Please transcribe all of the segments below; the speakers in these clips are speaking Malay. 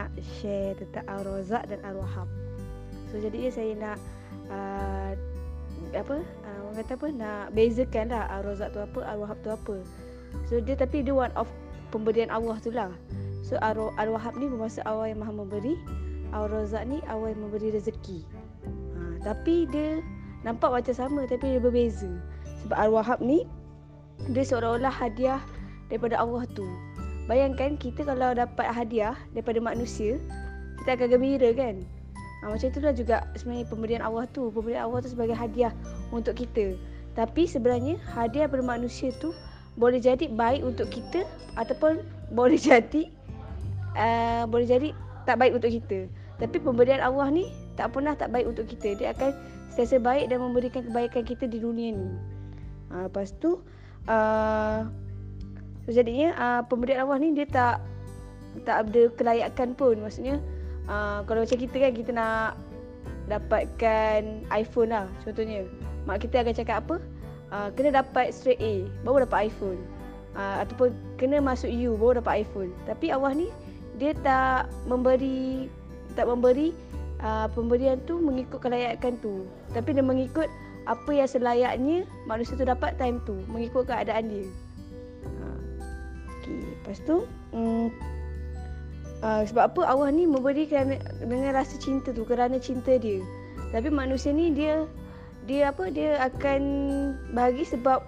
nak share tentang Ar-Razak dan Ar-Wahab. So jadinya saya nak uh, apa uh, orang kata apa nak bezakan lah Ar-Razak tu apa Ar-Wahab tu apa. So dia tapi dia one of pemberian Allah tu lah. So Ar-Wahab ni bermaksud Allah yang Maha memberi. Ar-Razak ni Allah yang memberi rezeki. Ha, tapi dia nampak macam sama tapi dia berbeza. Sebab Ar-Wahab ni dia seolah-olah hadiah daripada Allah tu. Bayangkan kita kalau dapat hadiah daripada manusia, kita akan gembira kan? Ha, macam itulah juga sebenarnya pemberian Allah tu. Pemberian Allah tu sebagai hadiah untuk kita. Tapi sebenarnya hadiah daripada manusia tu boleh jadi baik untuk kita ataupun boleh jadi uh, boleh jadi tak baik untuk kita. Tapi pemberian Allah ni tak pernah tak baik untuk kita. Dia akan sentiasa baik dan memberikan kebaikan kita di dunia ni. Ha, lepas tu uh, jadinya uh, pemberian Allah ni dia tak tak ada kelayakan pun. Maksudnya uh, kalau macam kita kan kita nak dapatkan iPhone lah contohnya. Mak kita akan cakap apa? Uh, kena dapat straight A baru dapat iPhone. Uh, ataupun kena masuk U baru dapat iPhone. Tapi Allah ni dia tak memberi tak memberi uh, pemberian tu mengikut kelayakan tu. Tapi dia mengikut apa yang selayaknya manusia tu dapat time tu mengikut keadaan dia. Lepas tu um, Uh, sebab apa Allah ni memberi kerana dengan rasa cinta tu kerana cinta dia. Tapi manusia ni dia dia apa dia akan bagi sebab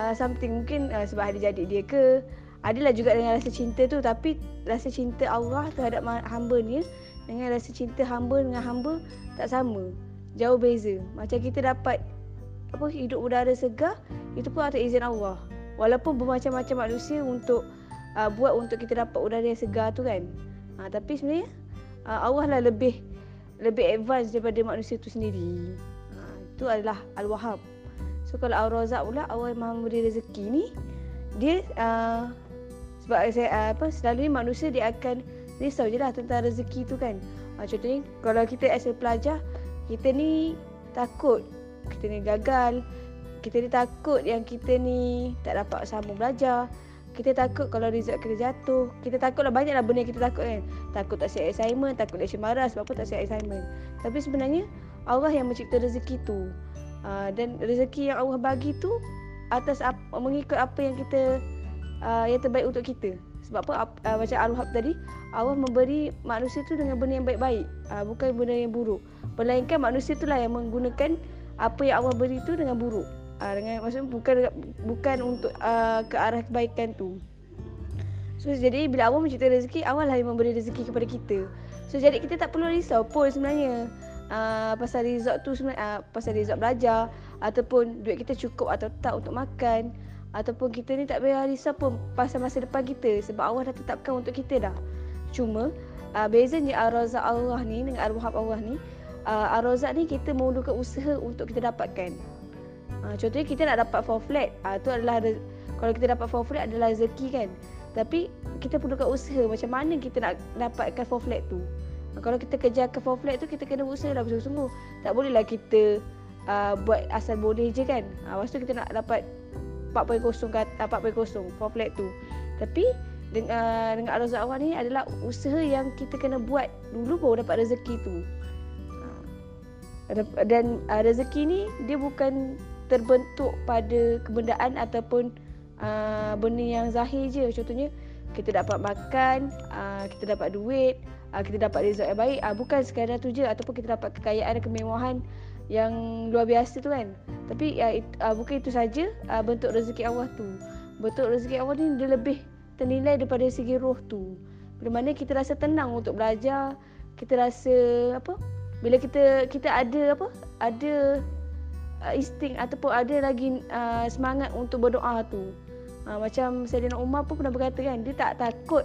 uh, something mungkin uh, sebab ada jadi dia ke adalah juga dengan rasa cinta tu tapi rasa cinta Allah terhadap hamba ni dengan rasa cinta hamba dengan hamba tak sama. Jauh beza. Macam kita dapat apa hidup udara segar itu pun atas izin Allah. Walaupun bermacam-macam manusia untuk uh, buat untuk kita dapat udara yang segar tu kan. Uh, tapi sebenarnya uh, Allah lah lebih lebih advance daripada manusia tu sendiri. Uh, itu adalah Al-Wahhab. So kalau Al-Razak pula Allah maha memberi rezeki ni dia uh, sebab saya uh, apa selalunya manusia dia akan risau je lah tentang rezeki tu kan. Uh, contohnya kalau kita as a pelajar kita ni takut kita ni gagal kita ni takut yang kita ni tak dapat sambung belajar kita takut kalau result kita jatuh. Kita takutlah banyaklah benda yang kita takut kan. Takut tak siap assignment, takut lecture marah sebab apa tak siap assignment. Tapi sebenarnya Allah yang mencipta rezeki tu. Uh, dan rezeki yang Allah bagi tu atas ap- mengikut apa yang kita uh, yang terbaik untuk kita. Sebab apa uh, macam Al-Wahab tadi, Allah memberi manusia tu dengan benda yang baik-baik, uh, bukan benda yang buruk. Melainkan manusia itulah yang menggunakan apa yang Allah beri tu dengan buruk uh, dengan maksudnya bukan bukan untuk uh, ke arah kebaikan tu. So jadi bila Allah mencipta rezeki, Allah lah yang memberi rezeki kepada kita. So jadi kita tak perlu risau pun sebenarnya. Uh, pasal result tu sebenarnya uh, pasal result belajar ataupun duit kita cukup atau tak untuk makan ataupun kita ni tak payah risau pun pasal masa depan kita sebab Allah dah tetapkan untuk kita dah. Cuma uh, bezanya Ar-Razak Allah ni dengan Ar-Wahab Allah ni uh, Ar-Razak ni kita memerlukan usaha untuk kita dapatkan. Ha, contohnya kita nak dapat four flat. Ha, tu adalah kalau kita dapat four flat adalah rezeki kan. Tapi kita perlukan usaha macam mana kita nak dapatkan four flat tu. Ha, kalau kita kejar ke four flat tu kita kena usaha lah bersungguh-sungguh. Tak bolehlah kita uh, buat asal boleh je kan. Ha, lepas tu kita nak dapat 4.0 kat 4.0 four flat tu. Tapi dengan dengan Al-Razak awal ni adalah usaha yang kita kena buat dulu baru dapat rezeki tu. Dan rezeki ni dia bukan terbentuk pada kebendaan ataupun uh, benda yang zahir je. Contohnya kita dapat makan uh, kita dapat duit uh, kita dapat result yang baik uh, bukan sekadar tu je ataupun kita dapat kekayaan dan kemewahan yang luar biasa tu kan. Tapi uh, it, uh, bukan itu saja uh, bentuk rezeki Allah tu. Bentuk rezeki Allah ni dia lebih ternilai daripada segi roh tu. Bila mana kita rasa tenang untuk belajar kita rasa apa? Bila kita kita ada apa? Ada uh, insting ataupun ada lagi uh, semangat untuk berdoa tu. Uh, macam Sayyidina Umar pun pernah berkata kan, dia tak takut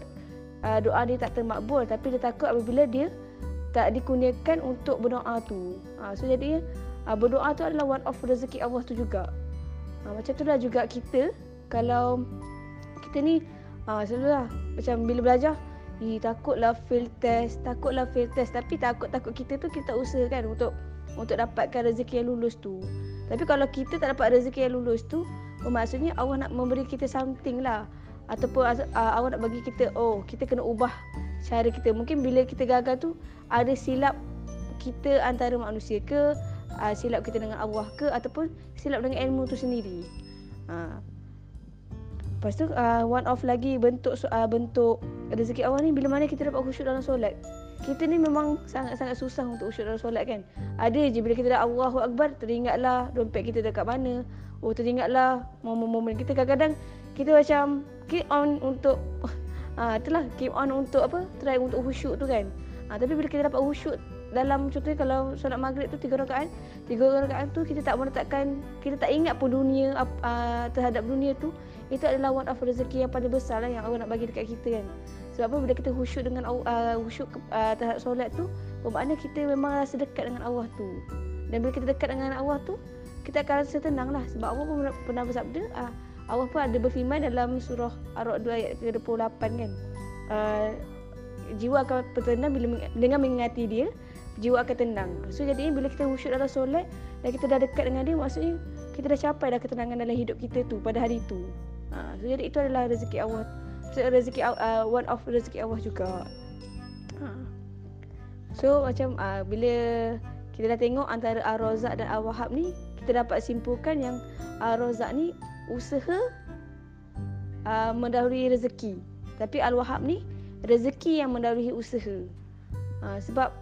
uh, doa dia tak termakbul tapi dia takut apabila dia tak dikurniakan untuk berdoa tu. Uh, so jadi uh, berdoa tu adalah one of rezeki Allah tu juga. Uh, macam tu lah juga kita kalau kita ni uh, selalulah macam bila belajar Eh, takutlah fail test, takutlah fail test Tapi takut-takut kita tu kita usahakan untuk untuk dapatkan rezeki yang lulus tu. Tapi kalau kita tak dapat rezeki yang lulus tu, oh, maksudnya Allah nak memberi kita something lah. Ataupun uh, Allah nak bagi kita, oh kita kena ubah cara kita. Mungkin bila kita gagal tu ada silap kita antara manusia ke, uh, silap kita dengan Allah ke ataupun silap dengan ilmu tu sendiri. Ha. Lepas tu uh, one of lagi bentuk uh, bentuk rezeki Allah ni bila mana kita dapat khusyuk dalam solat. Kita ni memang sangat-sangat susah untuk khusyuk dalam solat kan. Ada je bila kita dah Allahu Akbar teringatlah dompet kita dekat mana. Oh teringatlah momen-momen kita kadang-kadang kita macam keep on untuk ah uh, itulah keep on untuk apa? Try untuk khusyuk tu kan. Ah uh, tapi bila kita dapat khusyuk dalam contohnya kalau solat maghrib tu tiga rakaat, tiga rakaat tu kita tak meletakkan kita tak ingat pun dunia uh, terhadap dunia tu itu adalah one of rezeki yang paling besar lah yang Allah nak bagi dekat kita kan. Sebab apa bila kita khusyuk dengan uh, khusyuk uh, terhadap solat tu, bermakna kita memang rasa dekat dengan Allah tu. Dan bila kita dekat dengan Allah tu, kita akan rasa tenang lah. Sebab Allah pun pernah bersabda, uh, Allah pun ada berfirman dalam surah Ar-Ra'd 2 ayat 28 kan. Uh, jiwa akan bertenang bila dengan mengingati dia, jiwa akan tenang. So jadi bila kita khusyuk dalam solat dan kita dah dekat dengan dia, maksudnya kita dah capai dah ketenangan dalam hidup kita tu pada hari tu. Ha, so jadi itu adalah rezeki Allah. So rezeki uh, one of rezeki Allah juga. Ha. So macam uh, bila kita dah tengok antara Ar-Razak dan Ar-Wahhab ni, kita dapat simpulkan yang Ar-Razak ni usaha uh, mendahului rezeki. Tapi Al-Wahhab ni rezeki yang mendahului usaha. Uh, sebab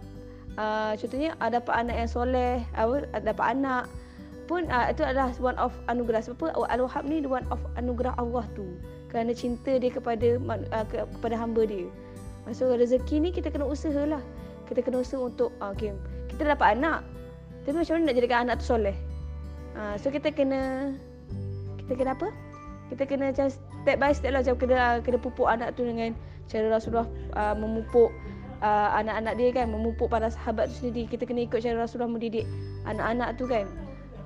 uh, contohnya uh, dapat anak yang soleh, uh, dapat anak pun uh, itu adalah one of anugerah sebab apa Al-Wahhab ni one of anugerah Allah tu kerana cinta dia kepada uh, ke, kepada hamba dia. Maksud rezeki ni kita kena usahalah. Kita kena usaha untuk uh, okay, kita dapat anak. Tapi macam mana nak jadikan anak tu soleh? Uh, so kita kena kita kena apa? Kita kena macam step by step lah macam kena kena pupuk anak tu dengan cara Rasulullah uh, memupuk uh, anak-anak dia kan, memupuk para sahabat tu sendiri. Kita kena ikut cara Rasulullah mendidik anak-anak tu kan.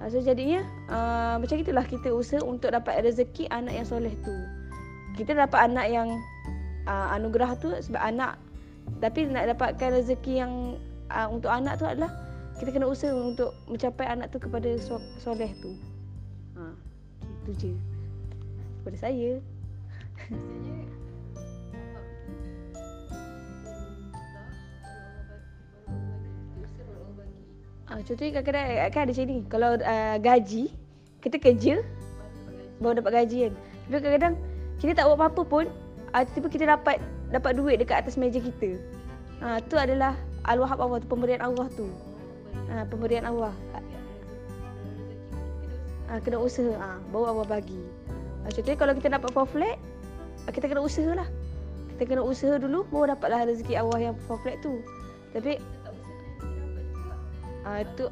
Uh, so jadinya uh, macam itulah kita usaha untuk dapat rezeki anak yang soleh tu. Kita dapat anak yang uh, anugerah tu sebab anak tapi nak dapatkan rezeki yang uh, untuk anak tu adalah kita kena usaha untuk mencapai anak tu kepada soleh tu. Ha, itu je. Kepada saya. Ah, contohnya kadang-kadang kan ada macam ni. Kalau uh, gaji, kita kerja baru dapat gaji kan. Tapi kadang-kadang kita tak buat apa-apa pun, uh, tiba-tiba kita dapat dapat duit dekat atas meja kita. Ah, uh, tu adalah al-wahab Allah tu, pemberian Allah tu. Ah, uh, pemberian Allah. Ah, uh, kena usaha ah, uh, baru Allah bagi. Uh, contohnya kalau kita dapat flat, uh, kita kena usahalah. Kita kena usaha dulu baru dapatlah rezeki Allah yang flat tu. Tapi uh, itu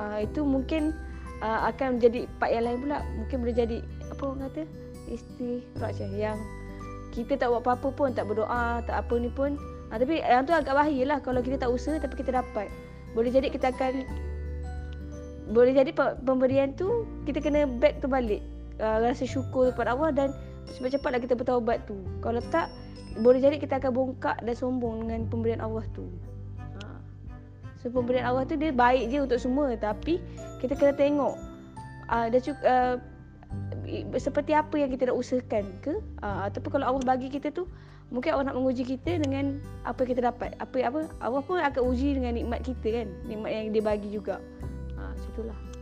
uh, itu mungkin uh, akan menjadi part yang lain pula mungkin boleh jadi apa orang kata istirahat yang kita tak buat apa-apa pun tak berdoa tak apa ni pun. Uh, tapi yang tu agak bahayalah kalau kita tak usaha tapi kita dapat. Boleh jadi kita akan boleh jadi pemberian tu kita kena back tu balik. Uh, rasa syukur kepada Allah dan cepat-cepatlah kita bertaubat tu. Kalau tak boleh jadi kita akan bongkak dan sombong dengan pemberian Allah tu. So pemberian Allah tu dia baik je untuk semua tapi kita kena tengok. Uh, dah cukup uh, seperti apa yang kita nak usahakan ke? Uh, ataupun kalau Allah bagi kita tu mungkin Allah nak menguji kita dengan apa yang kita dapat. Apa apa Allah pun akan uji dengan nikmat kita kan? Nikmat yang dia bagi juga. Uh, situlah